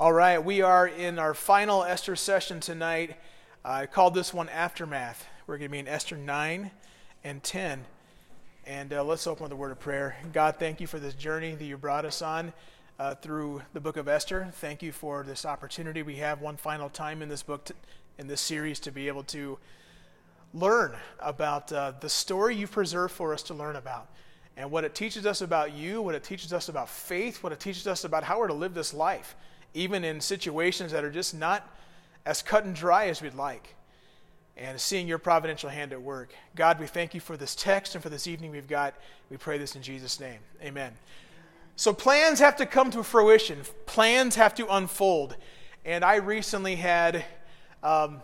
All right, we are in our final Esther session tonight. I called this one Aftermath. We're going to be in Esther 9 and 10. And uh, let's open with a word of prayer. God, thank you for this journey that you brought us on uh, through the book of Esther. Thank you for this opportunity we have one final time in this book, to, in this series, to be able to learn about uh, the story you've preserved for us to learn about. And what it teaches us about you, what it teaches us about faith, what it teaches us about how we're to live this life even in situations that are just not as cut and dry as we'd like. And seeing your providential hand at work. God, we thank you for this text and for this evening we've got. We pray this in Jesus' name. Amen. So, plans have to come to fruition, plans have to unfold. And I recently had um,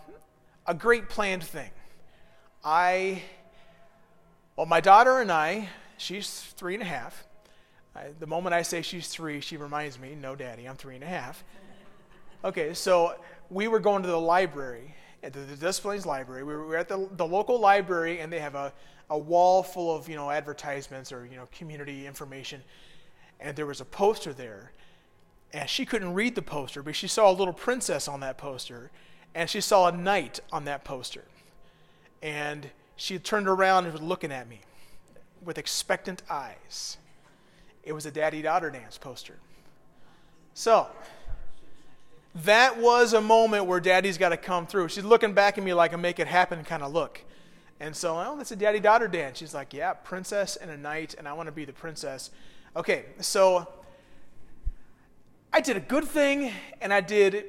a great planned thing. I, well, my daughter and I, she's three and a half, I, the moment I say she's three, she reminds me, no, daddy, I'm three and a half. Okay, so we were going to the library, at the, the Des Plaines Library. We were, we were at the, the local library, and they have a, a wall full of, you know, advertisements or, you know, community information. And there was a poster there. And she couldn't read the poster, but she saw a little princess on that poster. And she saw a knight on that poster. And she turned around and was looking at me with expectant eyes. It was a daddy daughter dance poster. So, that was a moment where daddy's got to come through. She's looking back at me like a make it happen kind of look. And so, oh, that's a daddy daughter dance. She's like, yeah, princess and a knight, and I want to be the princess. Okay, so I did a good thing and I did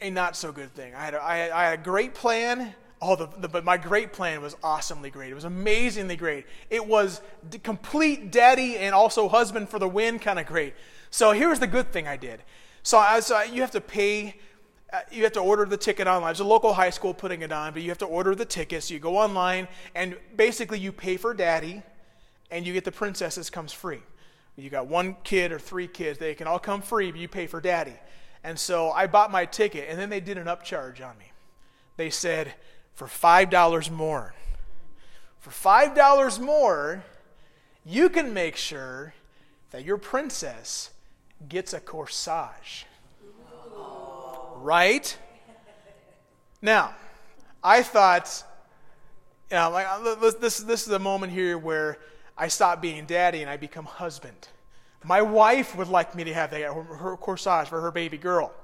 a not so good thing. I had a, I had, I had a great plan Oh, the, the, but my great plan was awesomely great. It was amazingly great. It was complete daddy and also husband for the win kind of great. So here's the good thing I did. So, I, so you have to pay, uh, you have to order the ticket online. There's a local high school putting it on, but you have to order the ticket. So you go online, and basically you pay for daddy, and you get the princesses comes free. You got one kid or three kids, they can all come free, but you pay for daddy. And so I bought my ticket, and then they did an upcharge on me. They said, for $5 more. For $5 more, you can make sure that your princess gets a corsage. Right? Now, I thought, you know, like, uh, this, this is the moment here where I stop being daddy and I become husband. My wife would like me to have that, her corsage for her baby girl.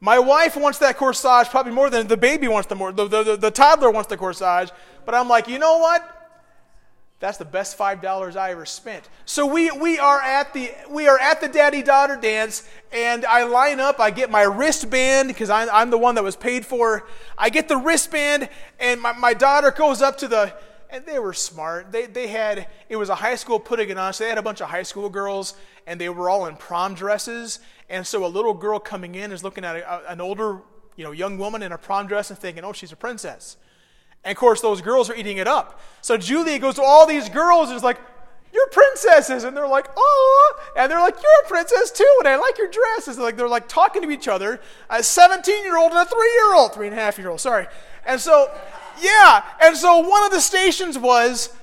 My wife wants that corsage probably more than the baby wants the more the, the, the, toddler wants the corsage. But I'm like, you know what? That's the best five dollars I ever spent. So we, we are at the we are at the daddy daughter dance, and I line up. I get my wristband because I'm, I'm the one that was paid for. I get the wristband, and my, my daughter goes up to the and they were smart. They, they had, it was a high school putting it on, so they had a bunch of high school girls, and they were all in prom dresses. And so a little girl coming in is looking at a, an older, you know, young woman in a prom dress and thinking, oh, she's a princess. And of course, those girls are eating it up. So Julia goes to all these girls and is like, you're princesses. And they're like, oh. And they're like, you're a princess too. And I like your dresses. Like, they're like talking to each other. A 17 year old and a three year old, three and a half year old, sorry. And so yeah. And so one of the stations was,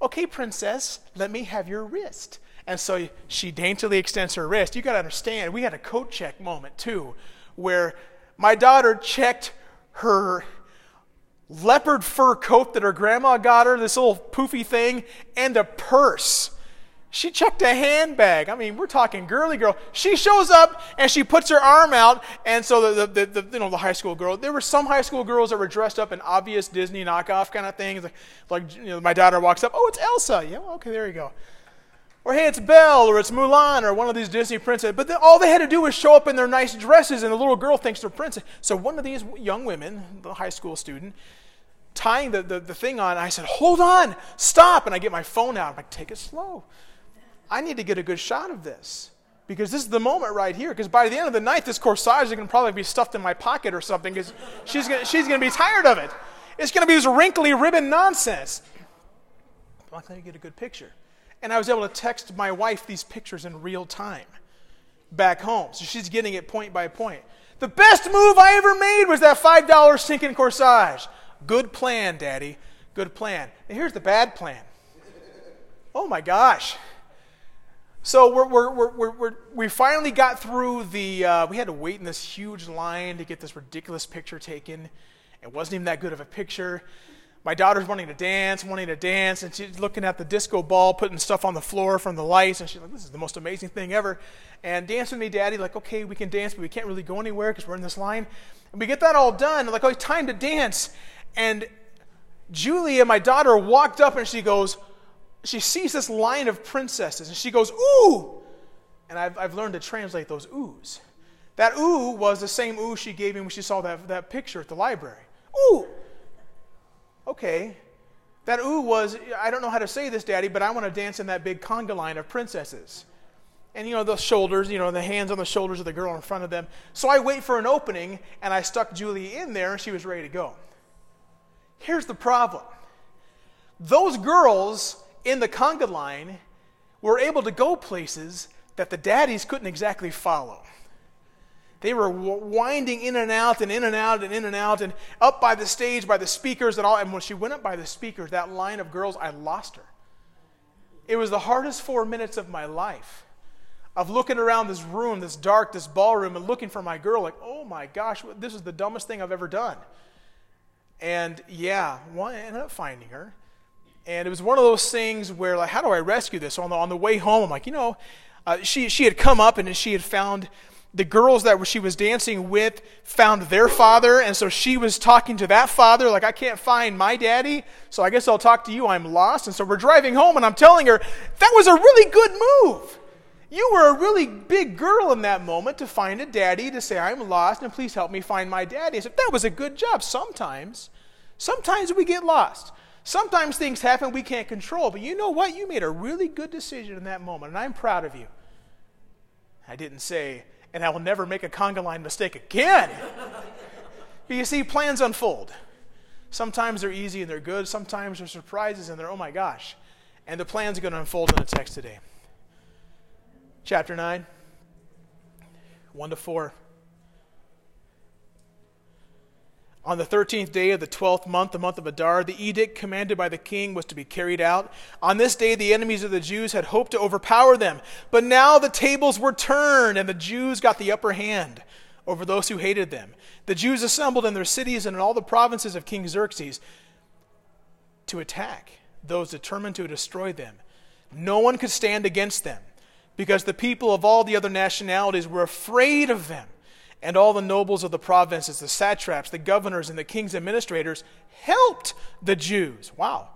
okay, princess, let me have your wrist. And so she daintily extends her wrist. You got to understand, we had a coat check moment too, where my daughter checked her leopard fur coat that her grandma got her, this little poofy thing, and a purse. She checked a handbag. I mean, we're talking girly girl. She shows up and she puts her arm out, and so the, the, the, you know the high school girl. There were some high school girls that were dressed up in obvious Disney knockoff kind of things. Like, like you know, my daughter walks up, oh, it's Elsa. Yeah, okay, there you go. Or hey, it's Belle, or it's Mulan, or one of these Disney princesses. But all they had to do was show up in their nice dresses, and the little girl thinks they're princess. So one of these young women, the high school student, tying the, the, the thing on, I said, hold on, stop. And I get my phone out. I'm like, take it slow. I need to get a good shot of this because this is the moment right here. Because by the end of the night, this corsage is going to probably be stuffed in my pocket or something because she's going to be tired of it. It's going to be this wrinkly ribbon nonsense. I'm not going to get a good picture. And I was able to text my wife these pictures in real time back home. So she's getting it point by point. The best move I ever made was that $5 sinking corsage. Good plan, Daddy. Good plan. And here's the bad plan. Oh my gosh. So we're, we're, we're, we're, we finally got through the. Uh, we had to wait in this huge line to get this ridiculous picture taken. It wasn't even that good of a picture. My daughter's wanting to dance, wanting to dance, and she's looking at the disco ball, putting stuff on the floor from the lights, and she's like, "This is the most amazing thing ever." And dance with me, Daddy. Like, okay, we can dance, but we can't really go anywhere because we're in this line. And we get that all done. Like, oh, time to dance. And Julia, my daughter, walked up and she goes, she sees this line of princesses and she goes, Ooh! And I've, I've learned to translate those oohs. That ooh was the same ooh she gave me when she saw that, that picture at the library. Ooh! Okay. That ooh was, I don't know how to say this, Daddy, but I want to dance in that big conga line of princesses. And you know, the shoulders, you know, the hands on the shoulders of the girl in front of them. So I wait for an opening and I stuck Julie in there and she was ready to go. Here's the problem those girls in the conga line we were able to go places that the daddies couldn't exactly follow. They were winding in and out and in and out and in and out and up by the stage, by the speakers and all. And when she went up by the speakers, that line of girls, I lost her. It was the hardest four minutes of my life of looking around this room, this dark, this ballroom, and looking for my girl, like, oh my gosh, this is the dumbest thing I've ever done. And yeah, well, I ended up finding her. And it was one of those things where, like, how do I rescue this? So on the, on the way home, I'm like, you know, uh, she, she had come up and she had found the girls that she was dancing with found their father. And so she was talking to that father, like, I can't find my daddy. So I guess I'll talk to you. I'm lost. And so we're driving home and I'm telling her, that was a really good move. You were a really big girl in that moment to find a daddy to say, I'm lost and please help me find my daddy. I said, that was a good job. Sometimes, sometimes we get lost. Sometimes things happen we can't control, but you know what? You made a really good decision in that moment, and I'm proud of you. I didn't say, and I will never make a conga line mistake again. but you see, plans unfold. Sometimes they're easy and they're good, sometimes they're surprises and they're, oh my gosh. And the plans are going to unfold in the text today. Chapter 9, 1 to 4. On the thirteenth day of the twelfth month, the month of Adar, the edict commanded by the king was to be carried out. On this day, the enemies of the Jews had hoped to overpower them. But now the tables were turned, and the Jews got the upper hand over those who hated them. The Jews assembled in their cities and in all the provinces of King Xerxes to attack those determined to destroy them. No one could stand against them, because the people of all the other nationalities were afraid of them and all the nobles of the provinces, the satraps, the governors, and the king's administrators helped the Jews. Wow.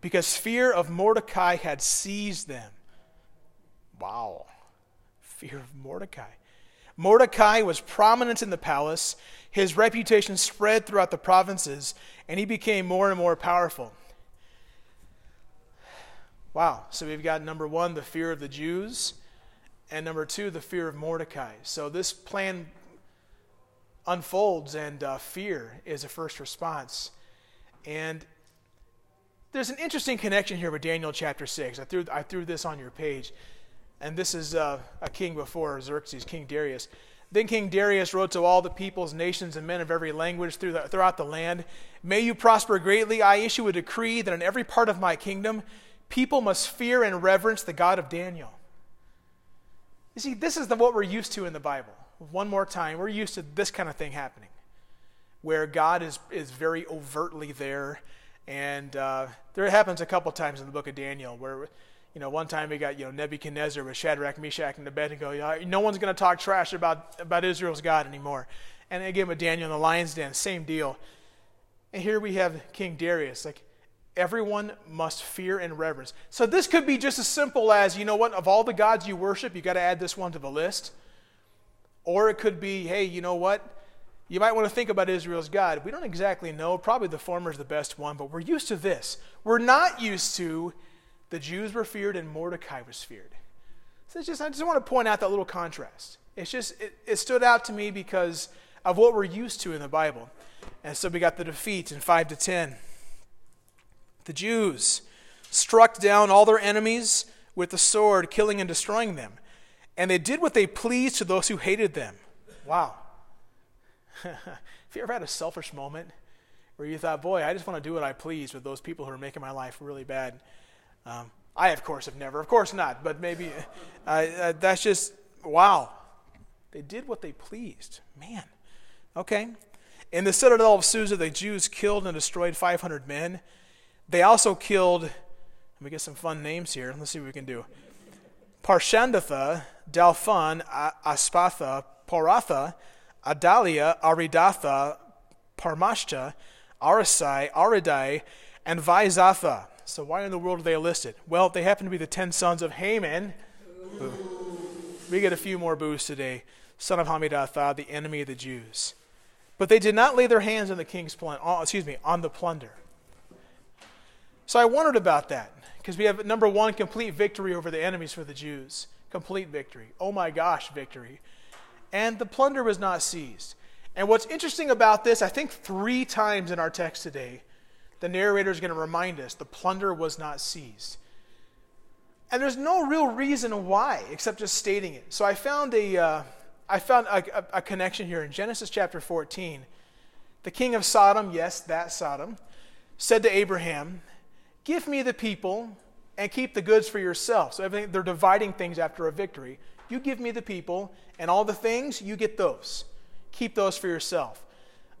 Because fear of Mordecai had seized them. Wow. Fear of Mordecai. Mordecai was prominent in the palace. His reputation spread throughout the provinces, and he became more and more powerful. Wow. So we've got number one, the fear of the Jews, and number two, the fear of Mordecai. So this plan unfolds, and uh, fear is a first response. And there's an interesting connection here with Daniel chapter 6. I threw, I threw this on your page. And this is uh, a king before Xerxes, King Darius. Then King Darius wrote to all the peoples, nations, and men of every language through the, throughout the land May you prosper greatly. I issue a decree that in every part of my kingdom, people must fear and reverence the God of Daniel. You see, this is the, what we're used to in the Bible one more time. We're used to this kind of thing happening, where God is, is very overtly there. And uh, there happens a couple times in the book of Daniel where, you know, one time we got, you know, Nebuchadnezzar with Shadrach, Meshach, and Abednego. No one's going to talk trash about, about Israel's God anymore. And again with Daniel in the lion's den, same deal. And here we have King Darius. Like, everyone must fear and reverence. So this could be just as simple as, you know what, of all the gods you worship, you got to add this one to the list. Or it could be, hey, you know what? You might want to think about Israel's God. We don't exactly know. Probably the former is the best one, but we're used to this. We're not used to the Jews were feared and Mordecai was feared. So just, I just want to point out that little contrast. It's just, it, it stood out to me because of what we're used to in the Bible. And so we got the defeat in 5 to 10. The Jews struck down all their enemies with the sword, killing and destroying them and they did what they pleased to those who hated them. Wow. Have you ever had a selfish moment where you thought, boy, I just want to do what I please with those people who are making my life really bad? Um, I, of course, have never. Of course not. But maybe uh, uh, that's just, wow. They did what they pleased. Man. Okay. In the citadel of Susa, the Jews killed and destroyed 500 men. They also killed, let me get some fun names here. Let's see what we can do. Parshandatha, Dalphon, Aspatha, Poratha, Adalia, Aridatha, Parmashta, Arisai, Aridai, and Vaizatha. So why in the world are they listed? Well, they happen to be the ten sons of Haman. Boo. We get a few more boos today. Son of Hammedatha, the enemy of the Jews. But they did not lay their hands on the king's plunder, uh, excuse me, on the plunder. So I wondered about that because we have number one, complete victory over the enemies for the Jews. Complete victory. Oh my gosh, victory. And the plunder was not seized. And what's interesting about this, I think three times in our text today, the narrator is going to remind us the plunder was not seized. And there's no real reason why, except just stating it. So I found a, uh, I found a, a, a connection here in Genesis chapter 14. The king of Sodom, yes, that Sodom, said to Abraham, Give me the people and keep the goods for yourself. So they're dividing things after a victory. You give me the people and all the things, you get those. Keep those for yourself.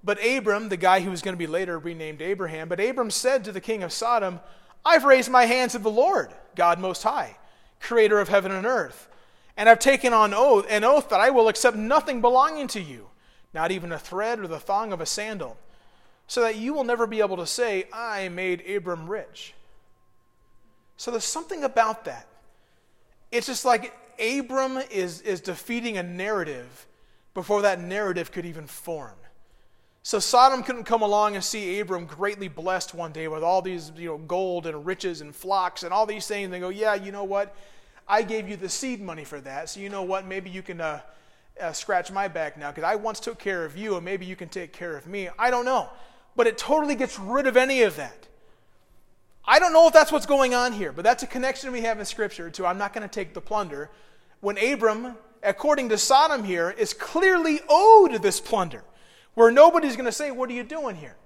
But Abram, the guy who was going to be later renamed Abraham, but Abram said to the king of Sodom, I've raised my hands to the Lord, God Most High, creator of heaven and earth and I've taken on oath, an oath that I will accept nothing belonging to you, not even a thread or the thong of a sandal, so that you will never be able to say, I made Abram rich. So there's something about that. It's just like Abram is, is defeating a narrative before that narrative could even form. So Sodom couldn't come along and see Abram greatly blessed one day with all these you know, gold and riches and flocks and all these things and go, yeah, you know what? I gave you the seed money for that, so you know what? Maybe you can uh, uh, scratch my back now because I once took care of you, and maybe you can take care of me. I don't know. But it totally gets rid of any of that. I don't know if that's what's going on here, but that's a connection we have in Scripture to I'm not going to take the plunder. When Abram, according to Sodom here, is clearly owed this plunder, where nobody's going to say, What are you doing here?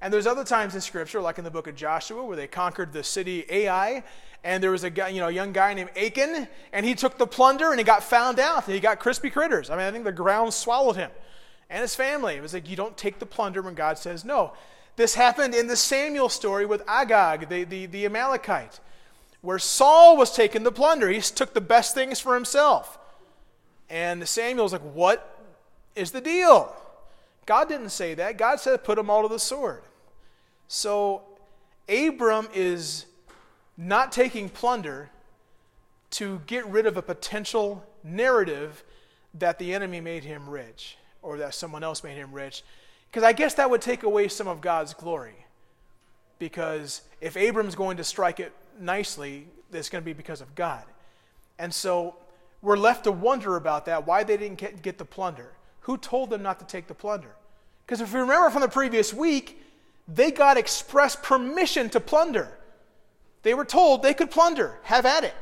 And there's other times in Scripture, like in the book of Joshua, where they conquered the city Ai, and there was a guy, you know, a young guy named Achan, and he took the plunder and he got found out, and he got crispy critters. I mean, I think the ground swallowed him and his family. It was like you don't take the plunder when God says no. This happened in the Samuel story with Agag, the, the, the Amalekite, where Saul was taking the plunder. He took the best things for himself. And Samuel was like, What is the deal? God didn't say that. God said, Put them all to the sword. So Abram is not taking plunder to get rid of a potential narrative that the enemy made him rich or that someone else made him rich. Because I guess that would take away some of God's glory. Because if Abram's going to strike it nicely, it's going to be because of God. And so we're left to wonder about that, why they didn't get, the plunder. Who told them not to take the plunder? Because if you remember from the previous week, they got express permission to plunder. They were told they could plunder, have at it,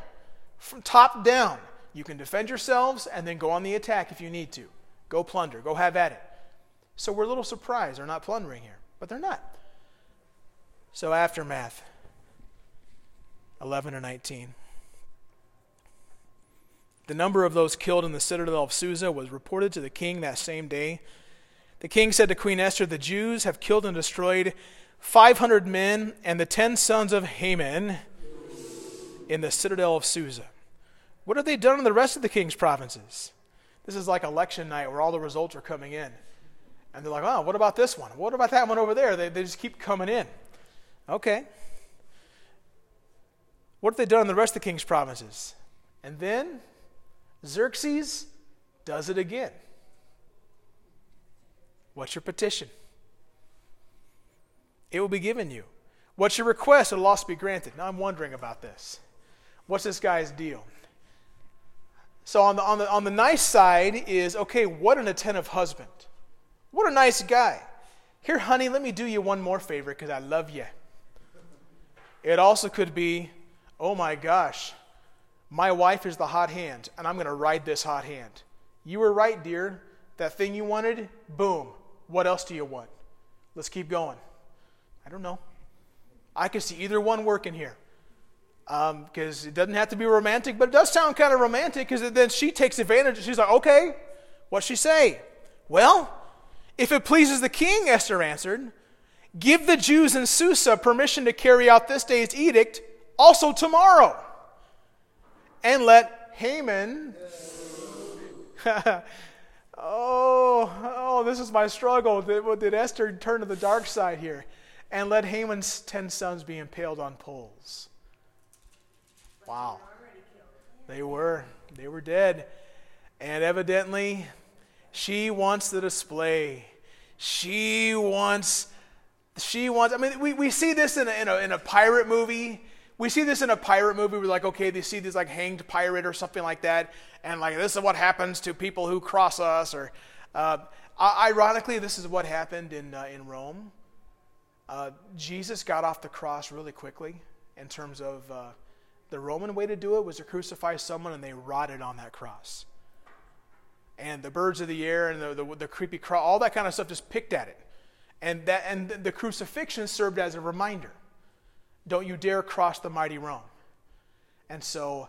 from top down. You can defend yourselves and then go on the attack if you need to. Go plunder, go have at it. So we're a little surprised they're not plundering here, but they're not. So, aftermath 11 or 19. The number of those killed in the citadel of Susa was reported to the king that same day. The king said to Queen Esther, The Jews have killed and destroyed 500 men and the 10 sons of Haman in the citadel of Susa. What have they done in the rest of the king's provinces? This is like election night where all the results are coming in. And they're like, oh, what about this one? What about that one over there? They, they just keep coming in. Okay. What have they done in the rest of the king's provinces? And then Xerxes does it again. What's your petition? It will be given you. What's your request? It'll also be granted. Now I'm wondering about this. What's this guy's deal? So on the, on the, on the nice side is okay, what an attentive husband. What a nice guy. Here, honey, let me do you one more favor because I love you. It also could be, oh my gosh, my wife is the hot hand, and I'm going to ride this hot hand. You were right, dear. That thing you wanted, boom. What else do you want? Let's keep going. I don't know. I can see either one working here. because um, it doesn't have to be romantic, but it does sound kind of romantic because then she takes advantage. She's like, okay, what's she say? Well, if it pleases the king, Esther answered, give the Jews in Susa permission to carry out this day's edict also tomorrow. And let Haman. oh, oh, this is my struggle. Did, did Esther turn to the dark side here? And let Haman's ten sons be impaled on poles. Wow. They were. They were dead. And evidently, she wants the display. She wants, she wants, I mean, we, we see this in a, in, a, in a pirate movie. We see this in a pirate movie We're like, okay, they see this, like, hanged pirate or something like that. And, like, this is what happens to people who cross us. Or, uh, ironically, this is what happened in, uh, in Rome. Uh, Jesus got off the cross really quickly in terms of uh, the Roman way to do it was to crucify someone and they rotted on that cross. And the birds of the air and the, the, the creepy cross, all that kind of stuff just picked at it. And, that, and the crucifixion served as a reminder don't you dare cross the mighty Rome. And so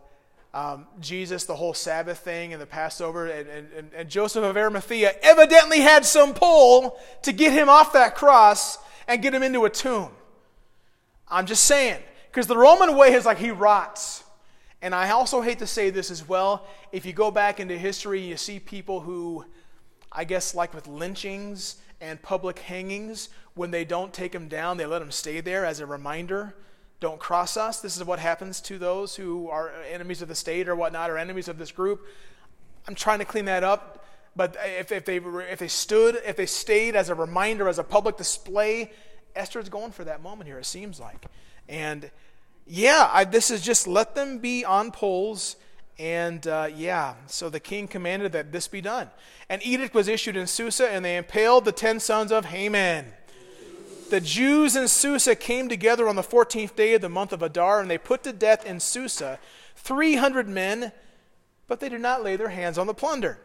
um, Jesus, the whole Sabbath thing and the Passover, and, and, and Joseph of Arimathea evidently had some pull to get him off that cross and get him into a tomb. I'm just saying. Because the Roman way is like he rots. And I also hate to say this as well. If you go back into history, you see people who, I guess, like with lynchings and public hangings, when they don't take them down, they let them stay there as a reminder. Don't cross us. This is what happens to those who are enemies of the state or whatnot, or enemies of this group. I'm trying to clean that up. But if, if, they, if they stood, if they stayed as a reminder, as a public display, Esther's going for that moment here, it seems like. And yeah, I, this is just let them be on poles. And uh, yeah, so the king commanded that this be done. An edict was issued in Susa, and they impaled the ten sons of Haman. The Jews in Susa came together on the 14th day of the month of Adar, and they put to death in Susa 300 men, but they did not lay their hands on the plunder.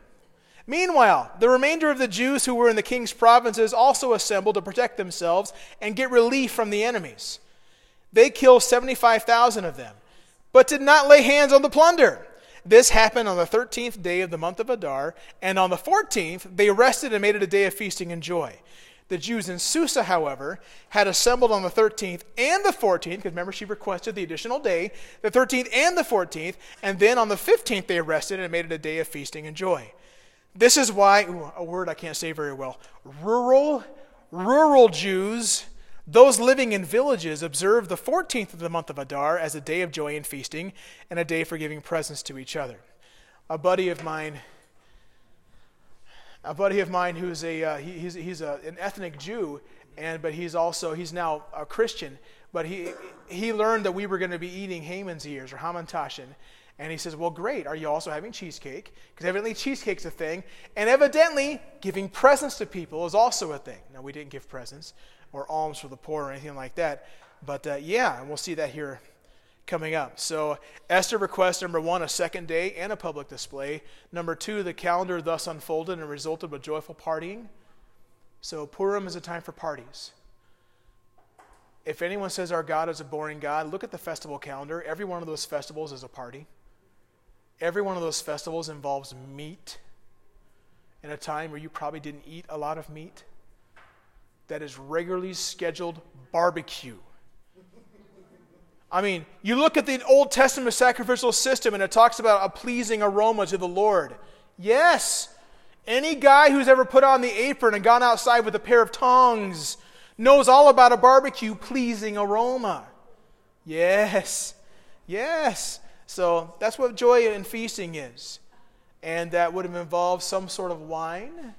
Meanwhile, the remainder of the Jews who were in the king's provinces also assembled to protect themselves and get relief from the enemies. They killed 75,000 of them, but did not lay hands on the plunder. This happened on the 13th day of the month of Adar, and on the 14th they rested and made it a day of feasting and joy. The Jews in Susa, however, had assembled on the 13th and the 14th, because remember she requested the additional day, the 13th and the 14th, and then on the 15th they rested and made it a day of feasting and joy. This is why, ooh, a word I can't say very well, rural, rural Jews those living in villages observe the 14th of the month of Adar as a day of joy and feasting and a day for giving presents to each other. A buddy of mine, a buddy of mine who's a uh, he, he's, he's a, an ethnic Jew, and but he's also he's now a Christian. But he he learned that we were going to be eating Haman's ears or Hamantaschen, and he says, Well, great. Are you also having cheesecake? Because evidently cheesecake's a thing. And evidently, giving presents to people is also a thing. Now, we didn't give presents or alms for the poor or anything like that. But uh, yeah, and we'll see that here coming up. So, Esther requests number one, a second day and a public display. Number two, the calendar thus unfolded and resulted with joyful partying. So, Purim is a time for parties. If anyone says our God is a boring God, look at the festival calendar. Every one of those festivals is a party. Every one of those festivals involves meat in a time where you probably didn't eat a lot of meat that is regularly scheduled barbecue. I mean, you look at the Old Testament sacrificial system and it talks about a pleasing aroma to the Lord. Yes, any guy who's ever put on the apron and gone outside with a pair of tongs knows all about a barbecue pleasing aroma. Yes, yes. So that's what joy and feasting is. And that would have involved some sort of wine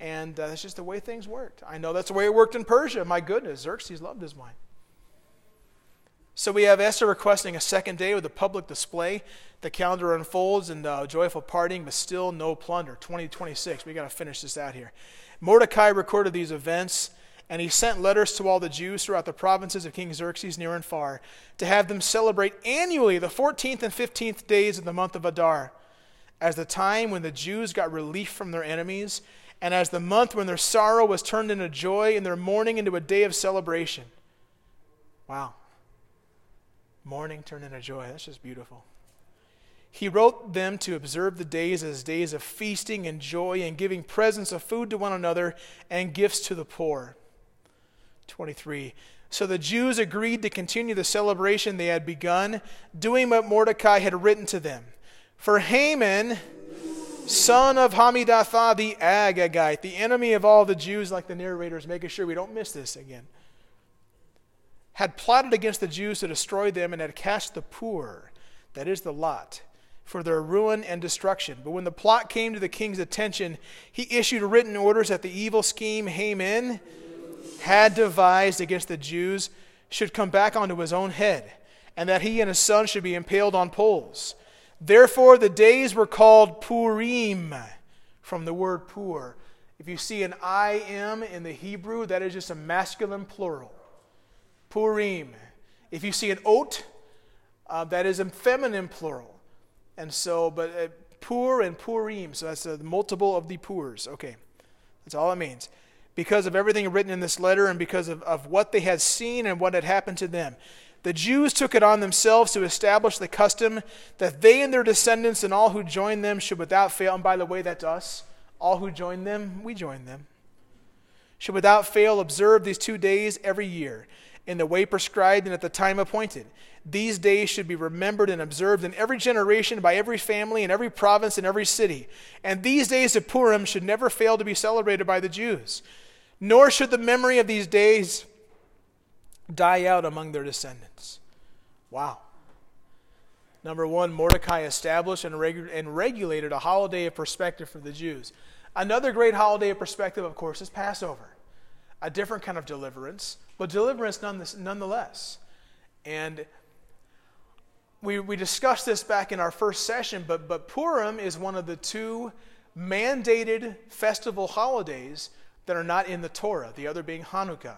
and uh, that's just the way things worked. I know that's the way it worked in Persia. My goodness, Xerxes loved his wine. So we have Esther requesting a second day with a public display. The calendar unfolds and uh, joyful partying, but still no plunder. 2026. We got to finish this out here. Mordecai recorded these events, and he sent letters to all the Jews throughout the provinces of King Xerxes, near and far, to have them celebrate annually the 14th and 15th days of the month of Adar, as the time when the Jews got relief from their enemies and as the month when their sorrow was turned into joy and their mourning into a day of celebration. Wow. Mourning turned into joy. That's just beautiful. He wrote them to observe the days as days of feasting and joy and giving presents of food to one another and gifts to the poor. 23. So the Jews agreed to continue the celebration they had begun, doing what Mordecai had written to them. For Haman, son of Hammedatha the Agagite, the enemy of all the Jews, like the narrator is making sure we don't miss this again, had plotted against the Jews to destroy them and had cast the pur, that is the lot, for their ruin and destruction. But when the plot came to the king's attention, he issued written orders that the evil scheme Haman had devised against the Jews should come back onto his own head, and that he and his son should be impaled on poles. Therefore, the days were called Purim, from the word pur. If you see an I am in the Hebrew, that is just a masculine plural. Purim. If you see an ot, uh, that is a feminine plural. And so, but uh, and purim, so that's a multiple of the purs. Okay, that's all it means. Because of everything written in this letter and because of, of what they had seen and what had happened to them. The Jews took it on themselves to establish the custom that they and their descendants and all who join them should without fail, and by the way, that's us, all who join them, we join them, should without fail observe these two days every year in the way prescribed and at the time appointed. These days should be remembered and observed in every generation by every family in every province and every city. And these days of Purim should never fail to be celebrated by the Jews. Nor should the memory of these days die out among their descendants. Wow. Number one, Mordecai established and, regu- and regulated a holiday of perspective for the Jews. Another great holiday of perspective, of course, is Passover. A different kind of deliverance, but deliverance nonetheless. And we, we discussed this back in our first session, but, but Purim is one of the two mandated festival holidays that are not in the Torah, the other being Hanukkah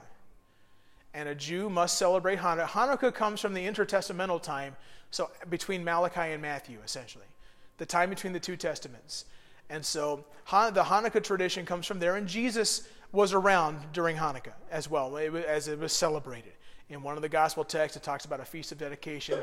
and a Jew must celebrate Hanukkah. Hanukkah comes from the intertestamental time, so between Malachi and Matthew, essentially, the time between the two testaments. And so the Hanukkah tradition comes from there, and Jesus was around during Hanukkah as well, as it was celebrated. In one of the gospel texts, it talks about a feast of dedication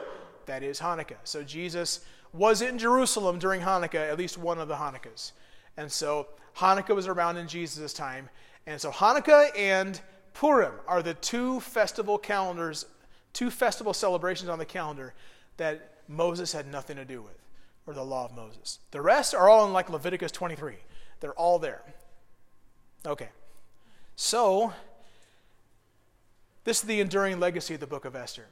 that is Hanukkah. So Jesus was in Jerusalem during Hanukkah, at least one of the Hanukkahs. And so Hanukkah was around in Jesus' time. And so Hanukkah and Purim are the two festival calendars, two festival celebrations on the calendar that Moses had nothing to do with, or the law of Moses. The rest are all in like Leviticus 23. They're all there. Okay. So, this is the enduring legacy of the book of Esther.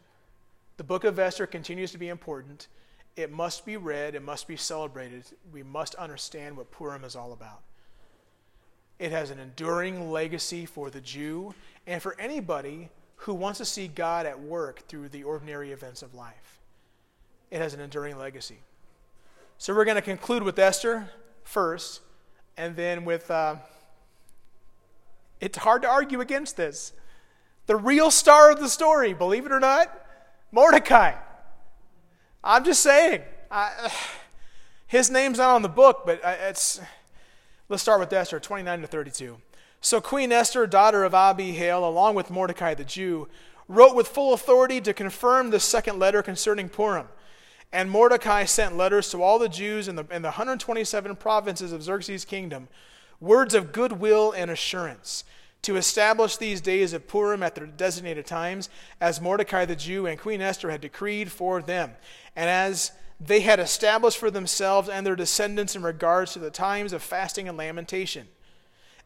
The book of Esther continues to be important. It must be read, it must be celebrated. We must understand what Purim is all about. It has an enduring legacy for the Jew and for anybody who wants to see God at work through the ordinary events of life. It has an enduring legacy. So we're going to conclude with Esther first, and then with. Uh, it's hard to argue against this. The real star of the story, believe it or not, Mordecai. I'm just saying. I, his name's not on the book, but it's Let's start with Esther 29 to 32. So Queen Esther, daughter of Abihail, along with Mordecai the Jew, wrote with full authority to confirm the second letter concerning Purim. And Mordecai sent letters to all the Jews in the, in the 127 provinces of Xerxes' kingdom, words of goodwill and assurance, to establish these days of Purim at their designated times, as Mordecai the Jew and Queen Esther had decreed for them, and as they had established for themselves and their descendants in regards to the times of fasting and lamentation.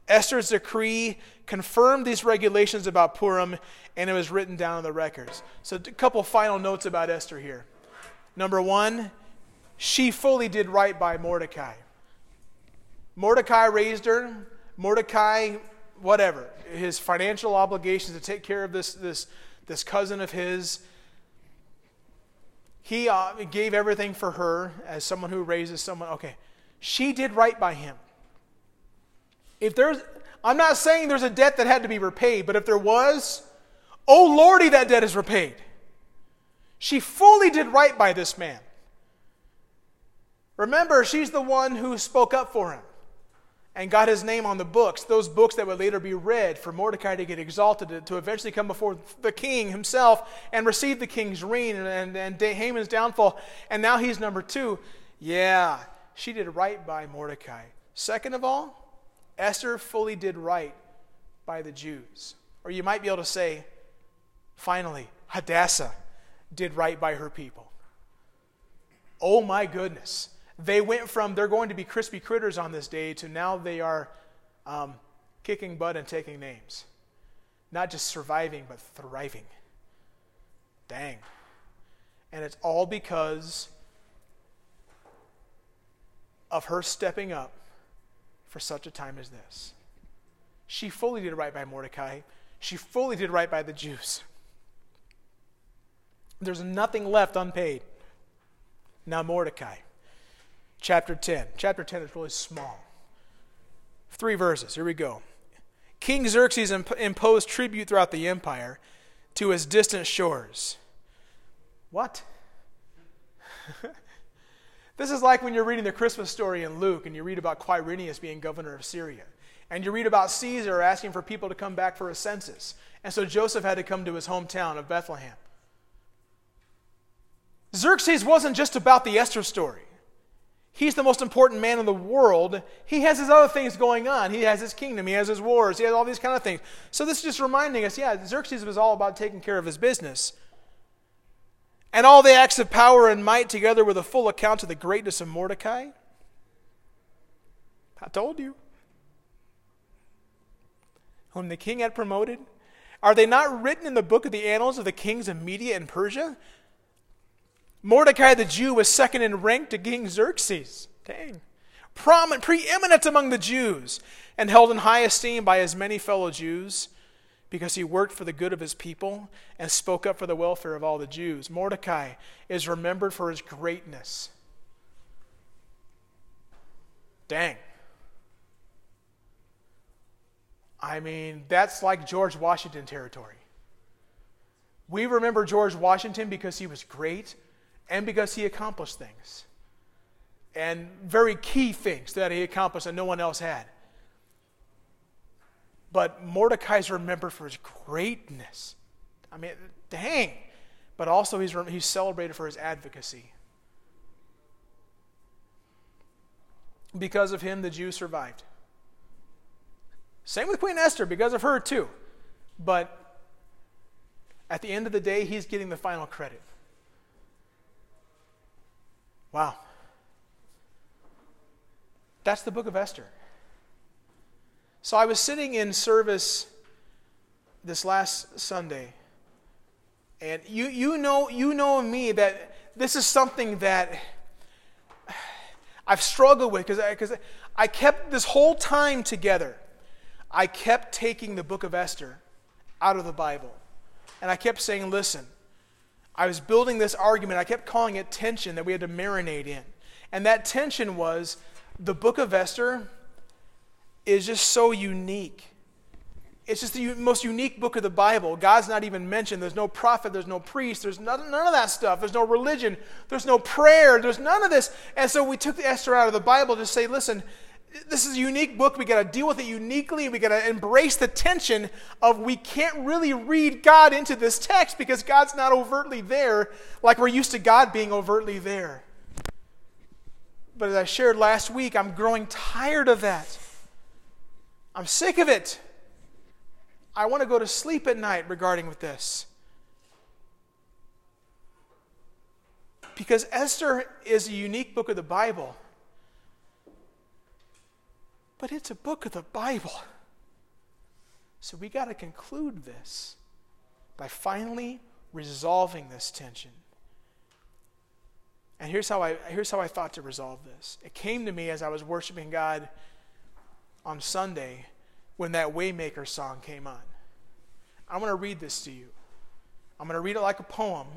Esther's decree confirmed these regulations about Purim, and it was written down in the records. So, a couple final notes about Esther here. Number one, she fully did right by Mordecai. Mordecai raised her. Mordecai, whatever, his financial obligations to take care of this, this, this cousin of his he uh, gave everything for her as someone who raises someone. Okay, she did right by him. If there's, I'm not saying there's a debt that had to be repaid, but if there was, oh Lordy, that debt is repaid. She fully did right by this man. Remember, she's the one who spoke up for him and got his name on the books, those books that would later be read for Mordecai to get exalted, to, eventually come before the king himself and receive the king's reign and, and, and Haman's downfall. And now he's number two. Yeah, she did right by Mordecai. Second of all, Esther fully did right by the Jews. Or you might be able to say, finally, Hadassah did right by her people. Oh my goodness. They went from they're going to be crispy critters on this day to now they are um, kicking butt and taking names. Not just surviving, but thriving. Dang. And it's all because of her stepping up for such a time as this. She fully did right by Mordecai. She fully did right by the Jews. There's nothing left unpaid. Now, Mordecai, chapter 10. Chapter 10 is really small. Three verses. Here we go. King Xerxes imp- imposed tribute throughout the empire to his distant shores. What? this is like when you're reading the Christmas story in Luke and you read about Quirinius being governor of Syria. And you read about Caesar asking for people to come back for a census. And so Joseph had to come to his hometown of Bethlehem. Xerxes wasn't just about the Esther story. He's the most important man in the world. He has his other things going on. He has his kingdom, he has his wars, he has all these kind of things. So this is just reminding us yeah, Xerxes was all about taking care of his business. And all the acts of power and might together with a full account of the greatness of Mordecai. I told you. Whom the king had promoted. Are they not written in the book of the annals of the kings of Media and Persia? Mordecai the Jew was second in rank to King Xerxes. Dang. Prominent, preeminent among the Jews, and held in high esteem by his many fellow Jews because he worked for the good of his people and spoke up for the welfare of all the Jews. Mordecai is remembered for his greatness. Dang. I mean, that's like George Washington territory. We remember George Washington because he was great and because he accomplished things. And very key things that he accomplished that no one else had. But Mordecai's remembered for his greatness. I mean, dang. But also, he's, he's celebrated for his advocacy. Because of him, the Jews survived. Same with Queen Esther, because of her, too. But at the end of the day, he's getting the final credit. Wow. That's the book of Esther. So I was sitting in service this last Sunday, and you, you, know, you know me that this is something that I've struggled with because I, I kept this whole time together. I kept taking the book of Esther out of the Bible. And I kept saying, listen, I was building this argument. I kept calling it tension that we had to marinate in. And that tension was the book of Esther is just so unique. It's just the most unique book of the Bible. God's not even mentioned. There's no prophet, there's no priest, there's none, none of that stuff. There's no religion, there's no prayer, there's none of this. And so we took the Esther out of the Bible to say, listen, this is a unique book. We got to deal with it uniquely. We got to embrace the tension of we can't really read God into this text because God's not overtly there like we're used to God being overtly there. But as I shared last week, I'm growing tired of that. I'm sick of it. I want to go to sleep at night regarding with this. Because Esther is a unique book of the Bible but it's a book of the Bible. So we got to conclude this by finally resolving this tension. And here's how I here's how I thought to resolve this. It came to me as I was worshiping God on Sunday when that Waymaker song came on. I'm going to read this to you. I'm going to read it like a poem,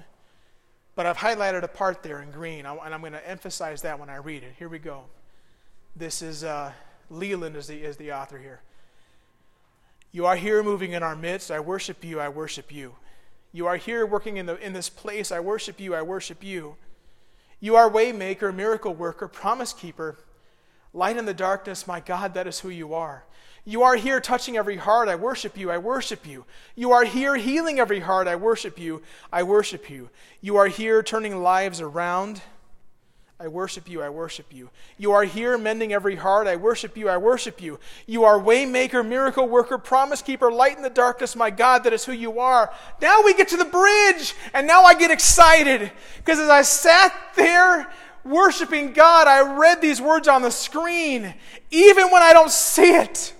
but I've highlighted a part there in green, and I'm going to emphasize that when I read it. Here we go. This is uh, Leeland is the, is the author here. You are here moving in our midst. I worship you. I worship you. You are here working in, the, in this place. I worship you. I worship you. You are waymaker, miracle worker, promise keeper, Light in the darkness, my God, that is who you are. You are here touching every heart. I worship you. I worship you. You are here healing every heart. I worship you. I worship you. You are here turning lives around. I worship you. I worship you. You are here mending every heart. I worship you. I worship you. You are waymaker, miracle worker, promise keeper, light in the darkness, my God, that is who you are. Now we get to the bridge, and now I get excited because as I sat there worshiping God, I read these words on the screen, even when I don't see it.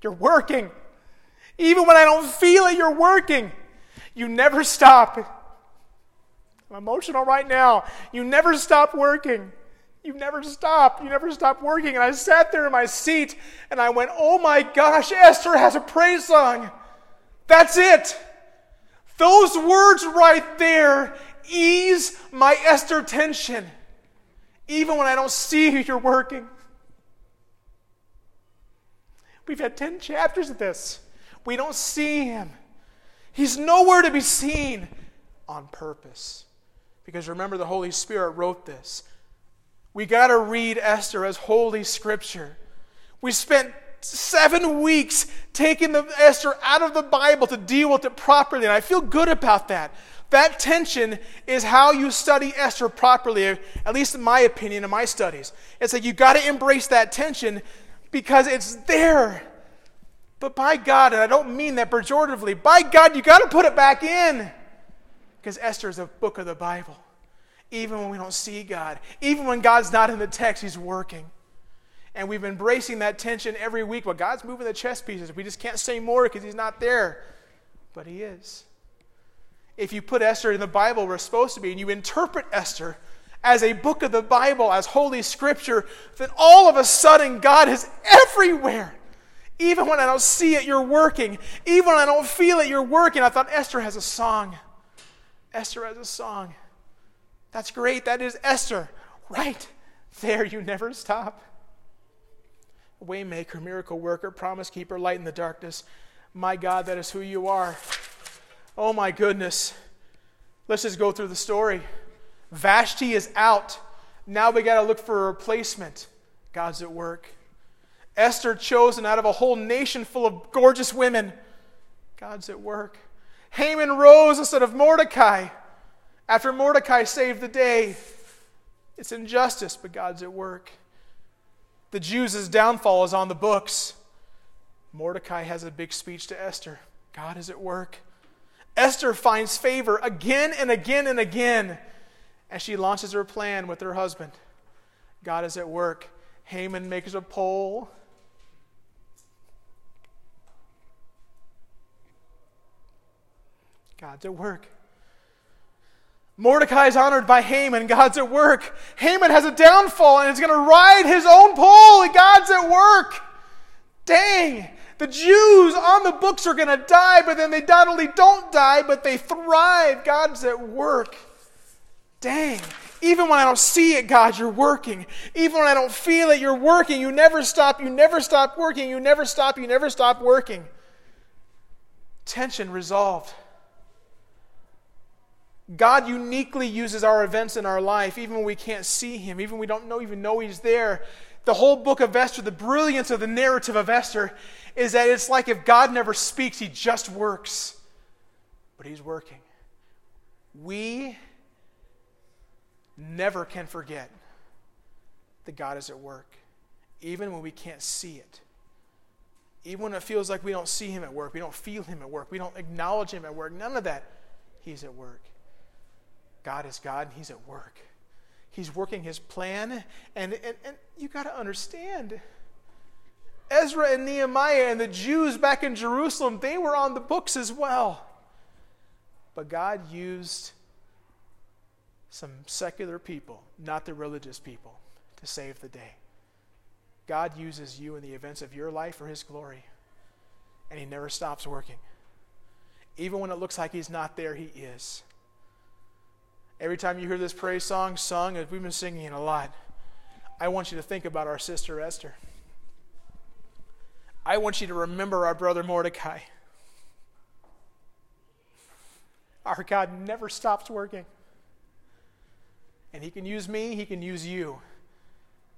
You're working. Even when I don't feel it, you're working. You never stop. I'm emotional right now. You never stop working. You never stop. You never stop working. And I sat there in my seat and I went, Oh my gosh, Esther has a praise song. That's it. Those words right there ease my Esther tension, even when I don't see you, you're working. We've had 10 chapters of this. We don't see him. He's nowhere to be seen on purpose. Because remember, the Holy Spirit wrote this. We got to read Esther as Holy Scripture. We spent seven weeks taking the Esther out of the Bible to deal with it properly, and I feel good about that. That tension is how you study Esther properly, at least in my opinion, in my studies. It's like you got to embrace that tension because it's there. But by God, and I don't mean that pejoratively, by God, you got to put it back in. Because Esther is a book of the Bible. Even when we don't see God, even when God's not in the text, He's working. And we've been bracing that tension every week. But God's moving the chess pieces. We just can't say more because He's not there. But He is if you put Esther in the Bible where it's supposed to be and you interpret Esther as a book of the Bible, as Holy Scripture, then all of a sudden God is everywhere. Even when I don't see it, you're working. Even when I don't feel it, you're working. I thought Esther has a song. Esther has a song. That's great. That is Esther. Right there, you never stop. Waymaker, miracle worker, promise keeper, light in the darkness. My God, that is who you are. Oh my goodness. Let's just go through the story. Vashti is out. Now we got to look for a replacement. God's at work. Esther chosen out of a whole nation full of gorgeous women. God's at work. Haman rose instead of Mordecai. After Mordecai saved the day, it's injustice, but God's at work. The Jews' downfall is on the books. Mordecai has a big speech to Esther. God is at work. Esther finds favor again and again and again as she launches her plan with her husband. God is at work. Haman makes a pole. God's at work. Mordecai is honored by Haman. God's at work. Haman has a downfall and is going to ride his own pole. and God's at work. Dang. The Jews on the books are going to die, but then they not only don't die, but they thrive. God's at work. Dang. Even when I don't see it, God, you're working. Even when I don't feel it, you're working. You never stop. You never stop working. You never stop. You never stop working. Tension resolved. God uniquely uses our events in our life, even when we can't see Him, even when we don't know, even know He's there. The whole book of Esther, the brilliance of the narrative of Esther is that it's like if God never speaks, he just works. But he's working. We never can forget that God is at work, even when we can't see it. Even when it feels like we don't see him at work, we don't feel him at work, we don't acknowledge him at work, none of that. He's at work. God is God and he's at work. He's working his plan, and, and, and you got to understand Ezra and Nehemiah and the Jews back in Jerusalem, they were on the books as well. But God used some secular people, not the religious people, to save the day. God uses you in the events of your life for His glory, and He never stops working. Even when it looks like He's not there, He is. Every time you hear this praise song sung, as we've been singing it a lot, I want you to think about our sister Esther. I want you to remember our brother Mordecai. Our God never stops working. And He can use me, He can use you.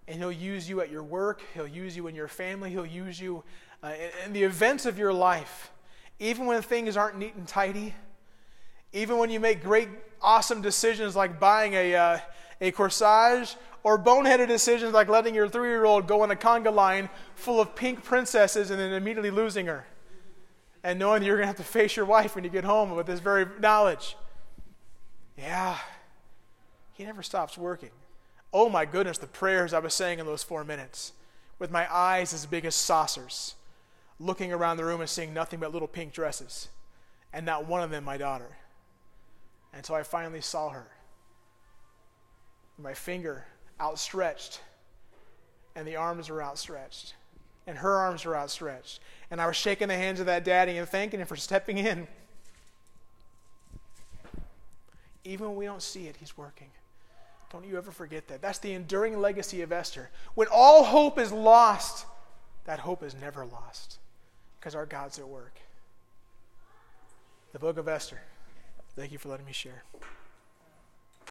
And He'll use you at your work, He'll use you in your family, He'll use you uh, in, in the events of your life. Even when things aren't neat and tidy, even when you make great, awesome decisions like buying a, uh, a corsage or boneheaded decisions like letting your three year old go on a conga line full of pink princesses and then immediately losing her. And knowing you're going to have to face your wife when you get home with this very knowledge. Yeah, he never stops working. Oh my goodness, the prayers I was saying in those four minutes, with my eyes as big as saucers, looking around the room and seeing nothing but little pink dresses, and not one of them my daughter. Until I finally saw her. My finger outstretched, and the arms were outstretched, and her arms were outstretched. And I was shaking the hands of that daddy and thanking him for stepping in. Even when we don't see it, he's working. Don't you ever forget that. That's the enduring legacy of Esther. When all hope is lost, that hope is never lost because our God's at work. The book of Esther. Thank you for letting me share.